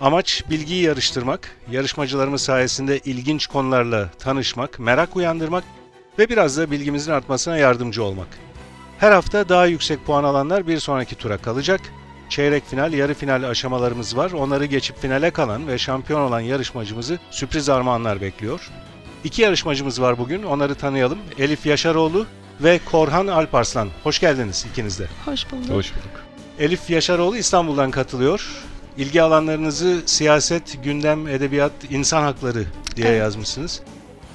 Amaç bilgiyi yarıştırmak, yarışmacılarımız sayesinde ilginç konularla tanışmak, merak uyandırmak ve biraz da bilgimizin artmasına yardımcı olmak. Her hafta daha yüksek puan alanlar bir sonraki tura kalacak. Çeyrek final, yarı final aşamalarımız var. Onları geçip finale kalan ve şampiyon olan yarışmacımızı sürpriz armağanlar bekliyor. İki yarışmacımız var bugün. Onları tanıyalım. Elif Yaşaroğlu ve Korhan Alparslan. Hoş geldiniz ikiniz de. Hoş bulduk. Hoş bulduk. Elif Yaşaroğlu İstanbul'dan katılıyor. İlgi alanlarınızı siyaset, gündem, edebiyat, insan hakları diye Evet. yazmışsınız.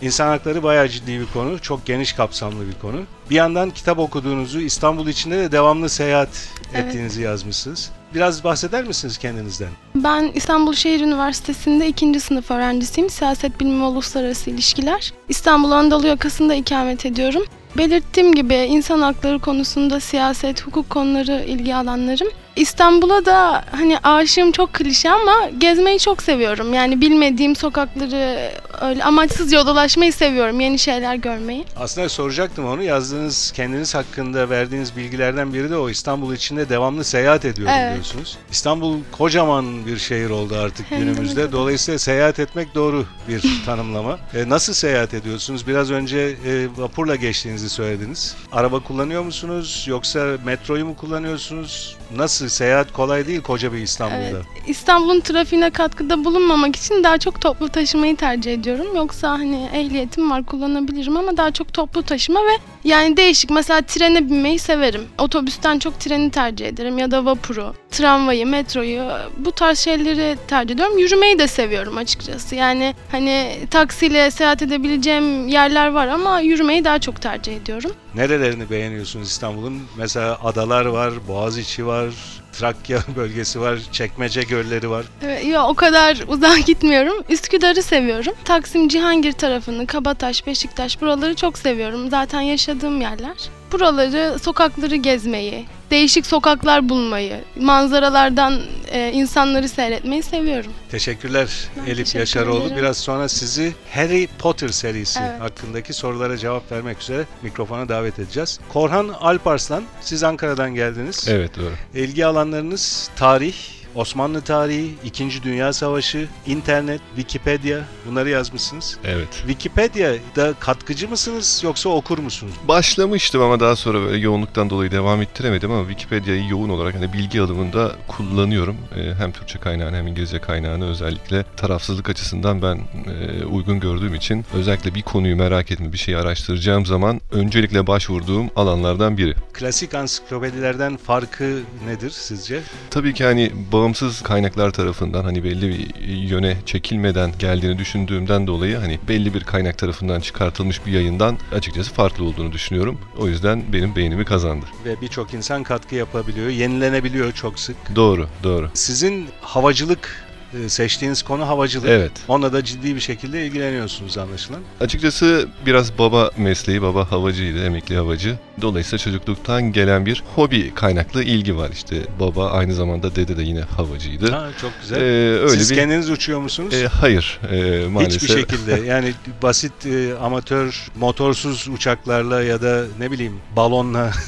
İnsan hakları bayağı ciddi bir konu, çok geniş kapsamlı bir konu. Bir yandan kitap okuduğunuzu, İstanbul içinde de devamlı seyahat Evet. ettiğinizi yazmışsınız. Biraz bahseder misiniz kendinizden? Ben İstanbul Şehir Üniversitesi'nde ikinci sınıf öğrencisiyim. Siyaset Bilimi Uluslararası İlişkiler. İstanbul Anadolu yakasında ikamet ediyorum. Belirttiğim gibi insan hakları konusunda siyaset, hukuk konuları ilgi alanlarım. İstanbul'a da hani aşığım çok klişe ama gezmeyi çok seviyorum. Yani bilmediğim sokakları öyle amaçsızca dolaşmayı seviyorum. Yeni şeyler görmeyi. Aslında soracaktım onu. Yazdığınız kendiniz hakkında verdiğiniz bilgilerden biri de o İstanbul içinde devamlı seyahat ediyorum Evet. diyorsunuz. İstanbul kocaman bir şehir oldu artık Hem günümüzde. Dolayısıyla seyahat etmek doğru bir tanımlama. E, nasıl seyahat ediyorsunuz? Biraz önce e, vapurla geçtiğinizi söylediniz. Araba kullanıyor musunuz? Yoksa metroyu mu kullanıyorsunuz? Nasıl? Seyahat kolay değil koca bir İstanbul'da. Evet. İstanbul'un trafiğine katkıda bulunmamak için daha çok toplu taşımayı tercih ediyorum. Yoksa hani ehliyetim var kullanabilirim ama daha çok toplu taşıma ve yani değişik. Mesela trene binmeyi severim. Otobüsten çok treni tercih ederim ya da vapuru, tramvayı, metroyu bu tarz şeyleri tercih ediyorum. Yürümeyi de seviyorum açıkçası. Yani hani taksiyle seyahat edebileceğim yerler var ama yürümeyi daha çok tercih ediyorum. Nerelerini beğeniyorsunuz İstanbul'un? Mesela adalar var, Boğaziçi var, Trakya bölgesi var, Çekmece gölleri var. Evet, ya o kadar uzağa gitmiyorum. Üsküdar'ı seviyorum. Taksim, Cihangir tarafını, Kabataş, Beşiktaş buraları çok seviyorum. Zaten yaşadığım yerler. Buraları, sokakları gezmeyi, değişik sokaklar bulmayı, manzaralardan e, insanları seyretmeyi seviyorum. Teşekkürler Ben Elif teşekkür Yaşaroğlu. ederim. Biraz sonra sizi Harry Potter serisi Evet. hakkındaki sorulara cevap vermek üzere mikrofona davet edeceğiz. Korhan Alparslan, siz Ankara'dan geldiniz. Evet doğru. İlgi alanlarınız tarih, Osmanlı tarihi, İkinci Dünya Savaşı, internet, Wikipedia bunları yazmışsınız. Evet. Wikipedia'da katkıcı mısınız yoksa okur musunuz? Başlamıştım ama daha sonra böyle yoğunluktan dolayı devam ettiremedim ama Wikipedia'yı yoğun olarak hani bilgi alımında kullanıyorum. Ee, hem Türkçe kaynağını hem İngilizce kaynağını özellikle tarafsızlık açısından ben e, uygun gördüğüm için özellikle bir konuyu merak etme bir şeyi araştıracağım zaman öncelikle başvurduğum alanlardan biri. Klasik ansiklopedilerden farkı nedir sizce? Tabii ki hani bağımsız kaynaklar tarafından hani belli bir yöne çekilmeden geldiğini düşündüğümden dolayı hani belli bir kaynak tarafından çıkartılmış bir yayından açıkçası farklı olduğunu düşünüyorum. O yüzden benim beğenimi kazandı. Ve birçok insan katkı yapabiliyor, yenilenebiliyor çok sık. Doğru, doğru. Sizin havacılık e, seçtiğiniz konu havacılık. Evet. Onunla da ciddi bir şekilde ilgileniyorsunuz anlaşılan. Açıkçası biraz baba mesleği, baba havacıydı, emekli havacı. Dolayısıyla çocukluktan gelen bir hobi kaynaklı ilgi var işte. Baba aynı zamanda dede de yine havacıydı. Ha, çok güzel. Ee, öyle Siz bir kendiniz uçuyor musunuz? Ee, hayır, e, maalesef. Hiçbir şekilde yani basit e, amatör motorsuz uçaklarla ya da ne bileyim balonla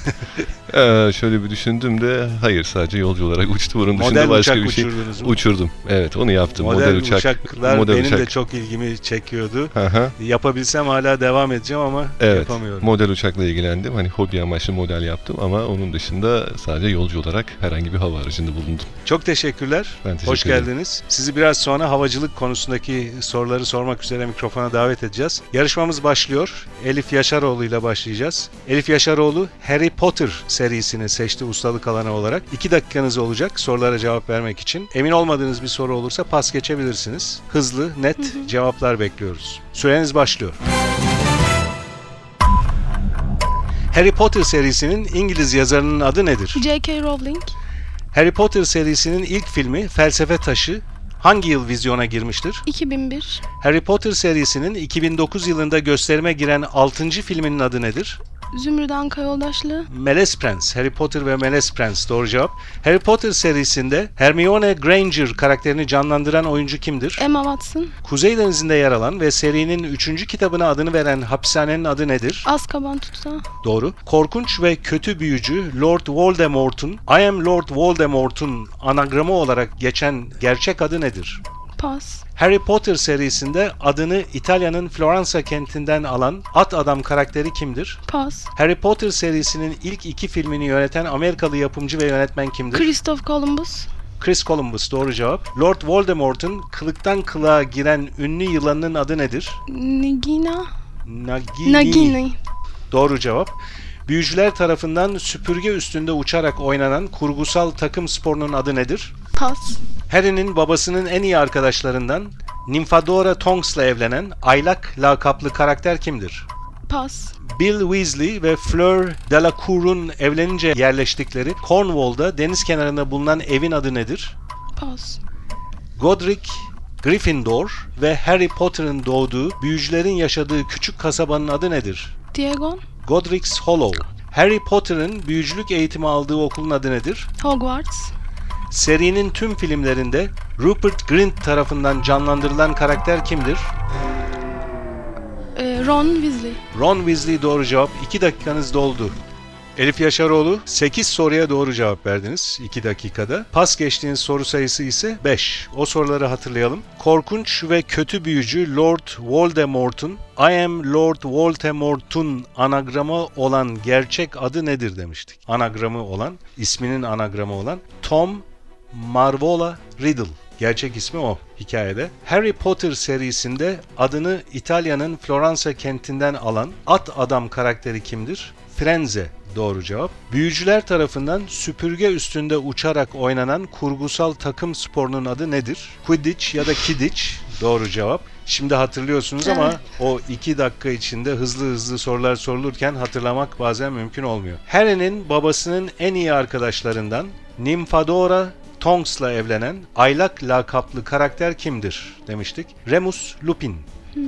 Ee, şöyle bir düşündüm de hayır sadece yolcu olarak uçtu. Bunun dışında model başka uçak bir şey uçurdunuz mu? uçurdum. Evet onu yaptım. Model, Model, uçak. uçaklar model benim uçak. de çok ilgimi çekiyordu. Hı. Yapabilsem hala devam edeceğim ama Evet. yapamıyorum. Model uçakla ilgilendim. Hani hobi amaçlı model yaptım ama onun dışında sadece yolcu olarak herhangi bir hava aracında bulundum. Çok teşekkürler. Ben teşekkür Hoş ederim. geldiniz. Sizi biraz sonra havacılık konusundaki soruları sormak üzere mikrofona davet edeceğiz. Yarışmamız başlıyor. Elif Yaşaroğlu ile başlayacağız. Elif Yaşaroğlu Harry Potter serisini seçti ustalık alanı olarak. 2 dakikanız olacak sorulara cevap vermek için. Emin olmadığınız bir soru olursa pas geçebilirsiniz. Hızlı, net cevaplar bekliyoruz. Süreniz başlıyor. Harry Potter serisinin İngiliz yazarının adı nedir? J.K. Rowling, Harry Potter serisinin ilk filmi Felsefe Taşı hangi yıl vizyona girmiştir? 2001. Harry Potter serisinin 2009 yılında gösterime giren 6. filminin adı nedir? Zümrüt Anka Yoldaşlığı. Melez Prens, Harry Potter ve Melez Prens doğru cevap. Harry Potter serisinde Hermione Granger karakterini canlandıran oyuncu kimdir? Emma Watson. Kuzey Denizi'nde yer alan ve serinin 3. kitabına adını veren hapishanenin adı nedir? Azkaban Tutsağı. Doğru. Korkunç ve kötü büyücü Lord Voldemort'un I am Lord Voldemort'un anagramı olarak geçen gerçek adı nedir? Pas. Harry Potter serisinde adını İtalya'nın Floransa kentinden alan At Adam karakteri kimdir? Pas. Harry Potter serisinin ilk iki filmini yöneten Amerikalı yapımcı ve yönetmen kimdir? Christoph Columbus. Chris Columbus doğru cevap. Lord Voldemort'un kılıktan kılığa giren ünlü yılanının adı nedir? Nagina. Nagini. Nagini. Doğru cevap. Büyücüler tarafından süpürge üstünde uçarak oynanan kurgusal takım sporunun adı nedir? Pas. Harry'nin babasının en iyi arkadaşlarından Nymphadora Tonks'la evlenen Aylak lakaplı karakter kimdir? Pas. Bill Weasley ve Fleur Delacour'un evlenince yerleştikleri Cornwall'da deniz kenarında bulunan evin adı nedir? Pas. Godric Gryffindor ve Harry Potter'ın doğduğu, büyücülerin yaşadığı küçük kasabanın adı nedir? Diagon. Godric's Hollow. Harry Potter'ın büyücülük eğitimi aldığı okulun adı nedir? Hogwarts. Serinin tüm filmlerinde Rupert Grint tarafından canlandırılan karakter kimdir? Ee, Ron Weasley. Ron Weasley doğru cevap. 2 dakikanız doldu. Elif Yaşaroğlu 8 soruya doğru cevap verdiniz 2 dakikada. Pas geçtiğiniz soru sayısı ise 5. O soruları hatırlayalım. Korkunç ve kötü büyücü Lord Voldemort'un I am Lord Voldemort'un anagramı olan gerçek adı nedir demiştik. Anagramı olan, isminin anagramı olan Tom Marvola Riddle. Gerçek ismi o hikayede. Harry Potter serisinde adını İtalya'nın Floransa kentinden alan at adam karakteri kimdir? Frenze doğru cevap. Büyücüler tarafından süpürge üstünde uçarak oynanan kurgusal takım sporunun adı nedir? Quidditch ya da Kidditch doğru cevap. Şimdi hatırlıyorsunuz ama Evet. o iki dakika içinde hızlı hızlı sorular sorulurken hatırlamak bazen mümkün olmuyor. Harry'nin babasının en iyi arkadaşlarından Nymphadora Tonks'la evlenen aylak lakaplı karakter kimdir demiştik. Remus Lupin.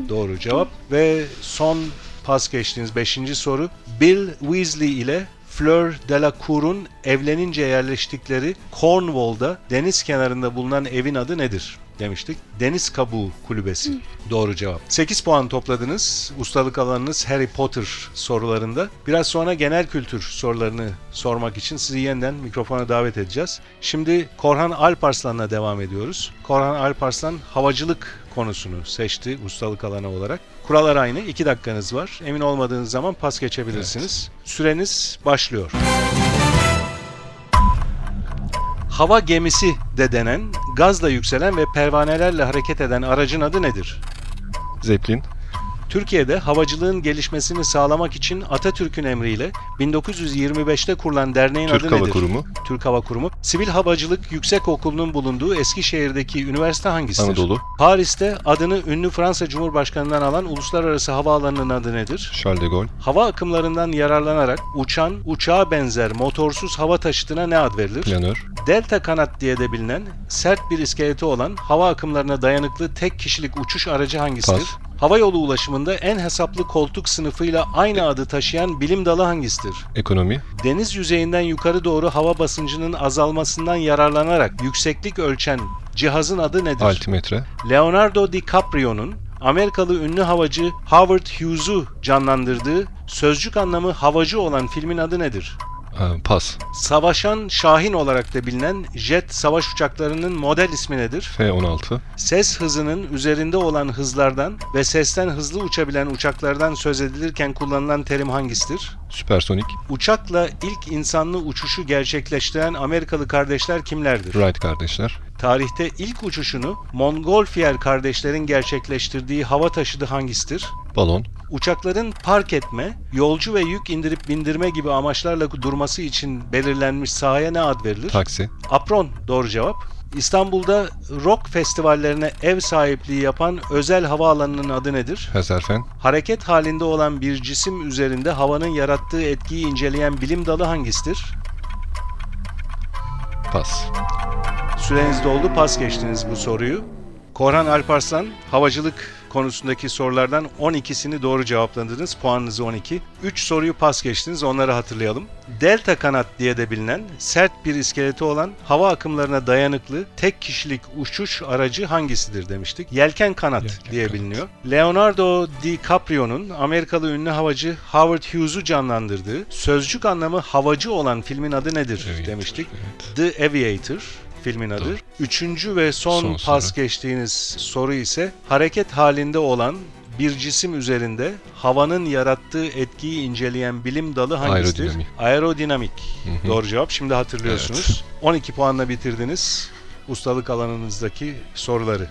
Doğru cevap. Ve son pas geçtiğiniz 5. soru. Bill Weasley ile Fleur Delacour'un evlenince yerleştikleri Cornwall'da deniz kenarında bulunan evin adı nedir? Demiştik. Deniz Kabuğu Kulübesi. Doğru cevap. 8 puan topladınız. Ustalık alanınız Harry Potter sorularında. Biraz sonra genel kültür sorularını sormak için sizi yeniden mikrofona davet edeceğiz. Şimdi Korhan Alparslan'la devam ediyoruz. Korhan Alparslan havacılık konusunu seçti ustalık alanı olarak. Kurallar aynı. 2 dakikanız var. Emin olmadığınız zaman pas geçebilirsiniz. Süreniz başlıyor. Hava gemisi de denen, gazla yükselen ve pervanelerle hareket eden aracın adı nedir? Zeppelin, Türkiye'de havacılığın gelişmesini sağlamak için Atatürk'ün emriyle 1925'te kurulan derneğin Türk adı Hava nedir? Kurumu, Türk Hava Kurumu. Sivil Havacılık Yüksek Okulu'nun bulunduğu Eskişehir'deki üniversite hangisidir? Anadolu, Paris'te adını ünlü Fransa Cumhurbaşkanı'ndan alan uluslararası havaalanının adı nedir? Charles de Gaulle, Hava akımlarından yararlanarak uçan, uçağa benzer motorsuz hava taşıtına ne ad verilir? planör, Delta kanat diye de bilinen sert bir iskeleti olan hava akımlarına dayanıklı tek kişilik uçuş aracı hangisidir? Pas. Hava yolu ulaşımında en hesaplı koltuk sınıfıyla aynı adı taşıyan bilim dalı hangisidir? ekonomi, Deniz yüzeyinden yukarı doğru hava basıncının azalmasından yararlanarak yükseklik ölçen cihazın adı nedir? altimetre, Leonardo DiCaprio'nun Amerikalı ünlü havacı Howard Hughes'u canlandırdığı sözcük anlamı havacı olan filmin adı nedir? Pas, Savaşan Şahin olarak da bilinen jet savaş uçaklarının model ismi nedir? F-16, Ses hızının üzerinde olan hızlardan ve sesten hızlı uçabilen uçaklardan söz edilirken kullanılan terim hangisidir? süpersonik, Uçakla ilk insanlı uçuşu gerçekleştiren Amerikalı kardeşler kimlerdir? Wright kardeşler, Tarihte ilk uçuşunu Montgolfier kardeşlerin gerçekleştirdiği hava taşıdı hangisidir? Balon, Uçakların park etme, yolcu ve yük indirip bindirme gibi amaçlarla durması için belirlenmiş sahaya ne ad verilir? taksi, Apron doğru cevap. İstanbul'da rock festivallerine ev sahipliği yapan özel havaalanının adı nedir? Hezerfen, Hareket halinde olan bir cisim üzerinde havanın yarattığı etkiyi inceleyen bilim dalı hangisidir? pas, Süreniz doldu. Pas geçtiniz bu soruyu. Korhan Alparslan havacılık konusundaki sorulardan 12'sini doğru cevapladınız. Puanınız 12. 3 soruyu pas geçtiniz. Onları hatırlayalım. Delta kanat diye de bilinen sert bir iskeleti olan hava akımlarına dayanıklı tek kişilik uçuş aracı hangisidir demiştik. Yelken kanat Yelken diye kanat. biliniyor. Leonardo DiCaprio'nun Amerikalı ünlü havacı Howard Hughes'u canlandırdığı sözcük anlamı havacı olan filmin adı nedir Aviator, demiştik. evet. The Aviator filmin adı. Doğru. Üçüncü ve son, Son pas soru. geçtiğiniz soru ise hareket halinde olan bir cisim üzerinde havanın yarattığı etkiyi inceleyen bilim dalı hangisidir? Aerodinamik. Aerodinamik. Hı hı. Doğru cevap. Şimdi hatırlıyorsunuz. 12 puanla bitirdiniz ustalık alanınızdaki soruları.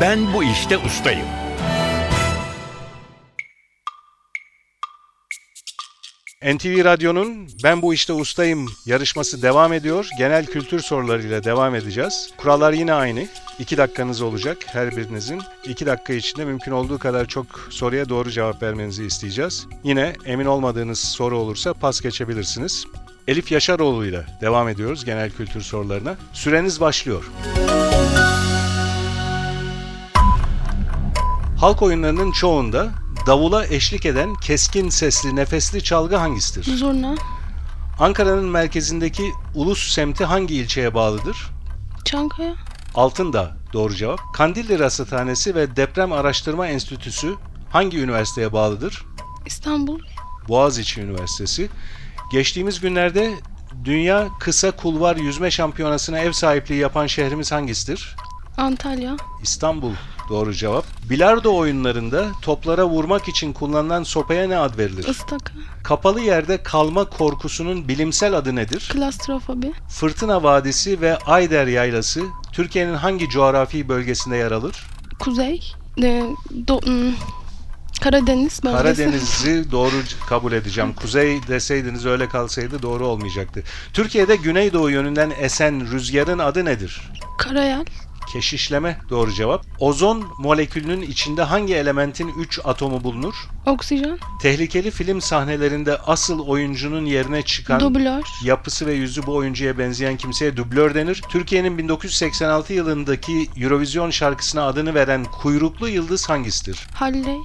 Ben bu işte ustayım. NTV Radyo'nun Ben Bu İşte Ustayım yarışması devam ediyor. Genel kültür sorularıyla devam edeceğiz. Kurallar yine aynı. 2 dakikanız olacak her birinizin. 2 dakika içinde mümkün olduğu kadar çok soruya doğru cevap vermenizi isteyeceğiz. Yine emin olmadığınız soru olursa pas geçebilirsiniz. Elif Yaşaroğlu ile devam ediyoruz genel kültür sorularına. Süreniz başlıyor. Halk oyunlarının çoğunda davula eşlik eden keskin sesli nefesli çalgı hangisidir? Zurna, Ankara'nın merkezindeki Ulus semti hangi ilçeye bağlıdır? Çankaya, Altındağ doğru cevap. Kandilli Rasathanesi ve Deprem Araştırma Enstitüsü hangi üniversiteye bağlıdır? İstanbul, Boğaziçi Üniversitesi. Geçtiğimiz günlerde Dünya Kısa Kulvar Yüzme Şampiyonası'na ev sahipliği yapan şehrimiz hangisidir? Antalya, İstanbul doğru cevap. Bilardo oyunlarında toplara vurmak için kullanılan sopaya ne ad verilir? Istaka, Kapalı yerde kalma korkusunun bilimsel adı nedir? Klastrofobi, Fırtına Vadisi ve Ayder Yaylası Türkiye'nin hangi coğrafi bölgesinde yer alır? Kuzey, e, do- hmm, Karadeniz bölgesi. Karadeniz'i doğru kabul edeceğim. Kuzey deseydiniz öyle kalsaydı doğru olmayacaktı. Türkiye'de güneydoğu yönünden esen rüzgarın adı nedir? Karayel, Keşişleme doğru cevap. Ozon molekülünün içinde hangi elementin 3 atomu bulunur? oksijen, Tehlikeli film sahnelerinde asıl oyuncunun yerine çıkan dublör, yapısı ve yüzü bu oyuncuya benzeyen kimseye dublör denir. Türkiye'nin 1986 yılındaki Eurovision şarkısına adını veren kuyruklu yıldız hangisidir? Halley,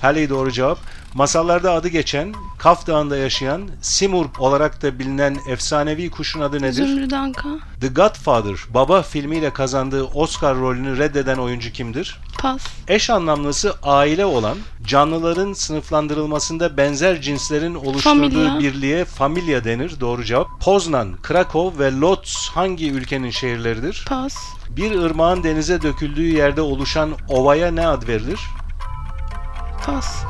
Halley doğru cevap. Masallarda adı geçen, Kaf Dağı'nda yaşayan, Simurg olarak da bilinen efsanevi kuşun adı nedir? Zümrüt Anka, The Godfather, Baba filmiyle kazandığı Oscar rolünü reddeden oyuncu kimdir? Pas, Eş anlamlısı aile olan, canlıların sınıflandırılmasında benzer cinslerin oluşturduğu Familya. birliğe familya denir. Doğru cevap. Poznan, Krakow ve Lodz hangi ülkenin şehirleridir? Pas, Bir ırmağın denize döküldüğü yerde oluşan ovaya ne ad verilir? Pas,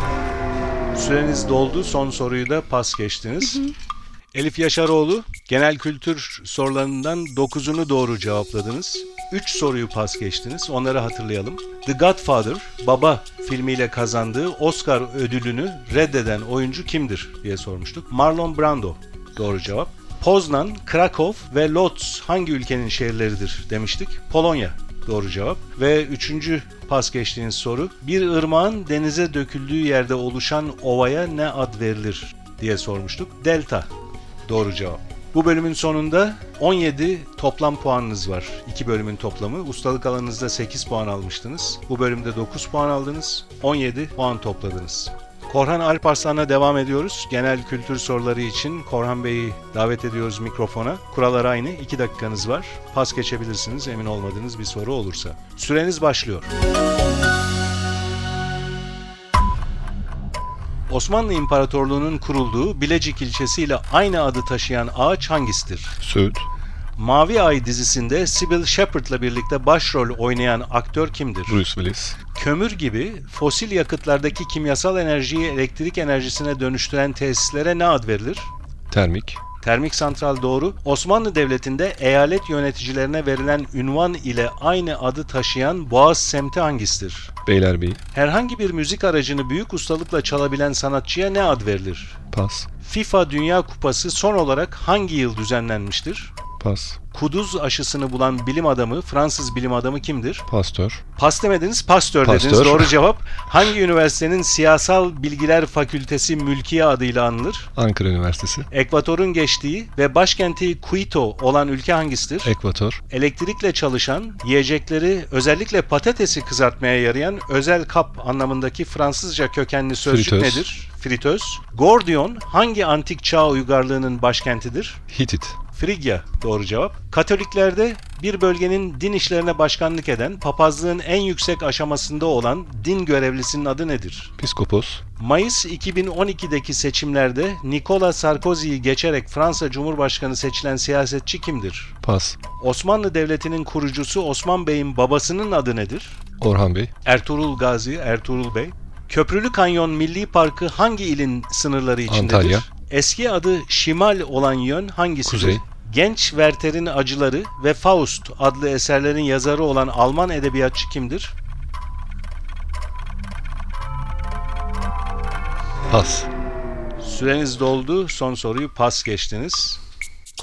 Süreniz doldu. Son soruyu da pas geçtiniz. Elif Yaşaroğlu, genel kültür sorularından 9'unu doğru cevapladınız. 3 soruyu pas geçtiniz. Onları hatırlayalım. The Godfather, Baba filmiyle kazandığı Oscar ödülünü reddeden oyuncu kimdir diye sormuştuk. Marlon Brando doğru cevap. Poznan, Krakow ve Lodz hangi ülkenin şehirleridir demiştik. Polonya doğru cevap. Ve üçüncü pas geçtiğiniz soru. Bir ırmağın denize döküldüğü yerde oluşan ovaya ne ad verilir diye sormuştuk. Delta Doğru cevap. Bu bölümün sonunda 17 toplam puanınız var. İki bölümün toplamı. Ustalık alanınızda 8 puan almıştınız. Bu bölümde 9 puan aldınız. 17 puan topladınız. Korhan Alparslan'la devam ediyoruz. Genel kültür soruları için Korhan Bey'i davet ediyoruz mikrofona. Kurallar aynı. 2 dakikanız var. Pas geçebilirsiniz emin olmadığınız bir soru olursa. Süreniz başlıyor. Osmanlı İmparatorluğu'nun kurulduğu Bilecik ilçesiyle aynı adı taşıyan ağaç hangisidir? Söğüt. Mavi Ay dizisinde Sybil Shepherd'la birlikte başrol oynayan aktör kimdir? Bruce Willis. Kömür gibi fosil yakıtlardaki kimyasal enerjiyi elektrik enerjisine dönüştüren tesislere ne ad verilir? Termik. Termik santral doğru. Osmanlı Devleti'nde eyalet yöneticilerine verilen ünvan ile aynı adı taşıyan Boğaz semti hangisidir? Beylerbeyi. Herhangi bir müzik aracını büyük ustalıkla çalabilen sanatçıya ne ad verilir? Pas. FIFA Dünya Kupası son olarak hangi yıl düzenlenmiştir? Pas. Kuduz aşısını bulan bilim adamı, Fransız bilim adamı kimdir? Pastör. Pas demediniz, pastör dediniz. Pastör. Doğru cevap. Hangi üniversitenin Siyasal Bilgiler Fakültesi Mülkiye adıyla anılır? Ankara Üniversitesi. Ekvatorun geçtiği ve başkenti Quito olan ülke hangisidir? Ekvator. Elektrikle çalışan, yiyecekleri özellikle patatesi kızartmaya yarayan özel kap anlamındaki Fransızca kökenli sözcük Fritöz. nedir? Fritöz. Gordion hangi antik çağ uygarlığının başkentidir? Hitit. Frigya doğru cevap. Katoliklerde bir bölgenin din işlerine başkanlık eden, papazlığın en yüksek aşamasında olan din görevlisinin adı nedir? Piskopos. Mayıs 2012'deki seçimlerde Nicolas Sarkozy'yi geçerek Fransa Cumhurbaşkanı seçilen siyasetçi kimdir? Pas. Osmanlı Devleti'nin kurucusu Osman Bey'in babasının adı nedir? Orhan Bey. Ertuğrul Gazi, Ertuğrul Bey. Köprülü Kanyon Milli Parkı hangi ilin sınırları içindedir? Antalya. Eski adı Şimal olan yön hangisidir? Kuzey. Genç Werther'in Acıları ve Faust adlı eserlerin yazarı olan Alman edebiyatçı kimdir? Pas. Süreniz doldu. Son soruyu pas geçtiniz.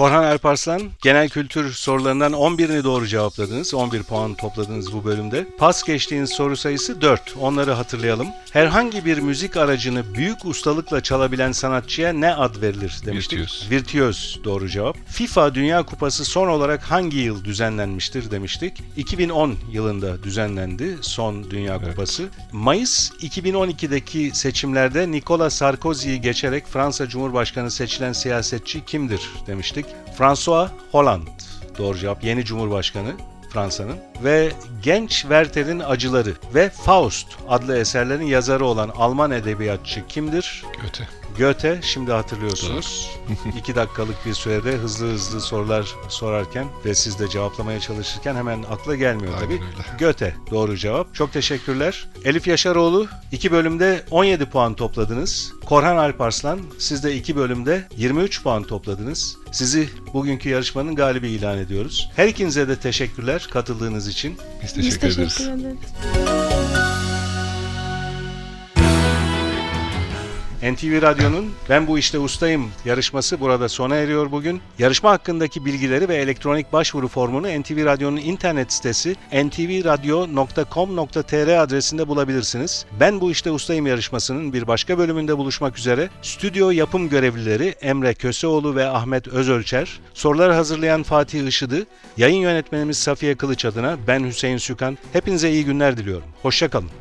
Korhan Erparslan, genel kültür sorularından 11'ini doğru cevapladınız. 11 puan topladınız bu bölümde. Pas geçtiğiniz soru sayısı 4. Onları hatırlayalım. Herhangi bir müzik aracını büyük ustalıkla çalabilen sanatçıya ne ad verilir demiştik. Virtüöz. Virtüöz doğru cevap. FIFA Dünya Kupası son olarak hangi yıl düzenlenmiştir demiştik. 2010 yılında düzenlendi son Dünya Evet. Kupası. Mayıs 2012'deki seçimlerde Nicolas Sarkozy'yi geçerek Fransa Cumhurbaşkanı seçilen siyasetçi kimdir demiştik. François Hollande. Doğru cevap. Yeni Cumhurbaşkanı Fransa'nın ve Genç Werther'in Acıları ve Faust adlı eserlerin yazarı olan Alman edebiyatçı kimdir? Göte. Goethe şimdi hatırlıyorsunuz. İki dakikalık bir sürede hızlı hızlı sorular sorarken ve siz de cevaplamaya çalışırken hemen akla gelmiyor Aynen tabii. öyle. Goethe doğru cevap. Çok teşekkürler. Elif Yaşaroğlu iki bölümde 17 puan topladınız. Korhan Alparslan siz de iki bölümde 23 puan topladınız. Sizi bugünkü yarışmanın galibi ilan ediyoruz. Her ikinize de teşekkürler katıldığınız için. Biz Biz teşekkür ederiz. teşekkür ederiz. NTV Radyo'nun Ben Bu İşte Ustayım yarışması burada sona eriyor bugün. Yarışma hakkındaki bilgileri ve elektronik başvuru formunu NTV Radyo'nun internet sitesi ntvradio.com.tr adresinde bulabilirsiniz. Ben Bu İşte Ustayım yarışmasının bir başka bölümünde buluşmak üzere stüdyo yapım görevlileri Emre Köseoğlu ve Ahmet Özölçer, soruları hazırlayan Fatih Işıdı, yayın yönetmenimiz Safiye Kılıç adına ben Hüseyin Sükan. Hepinize iyi günler diliyorum. Hoşçakalın.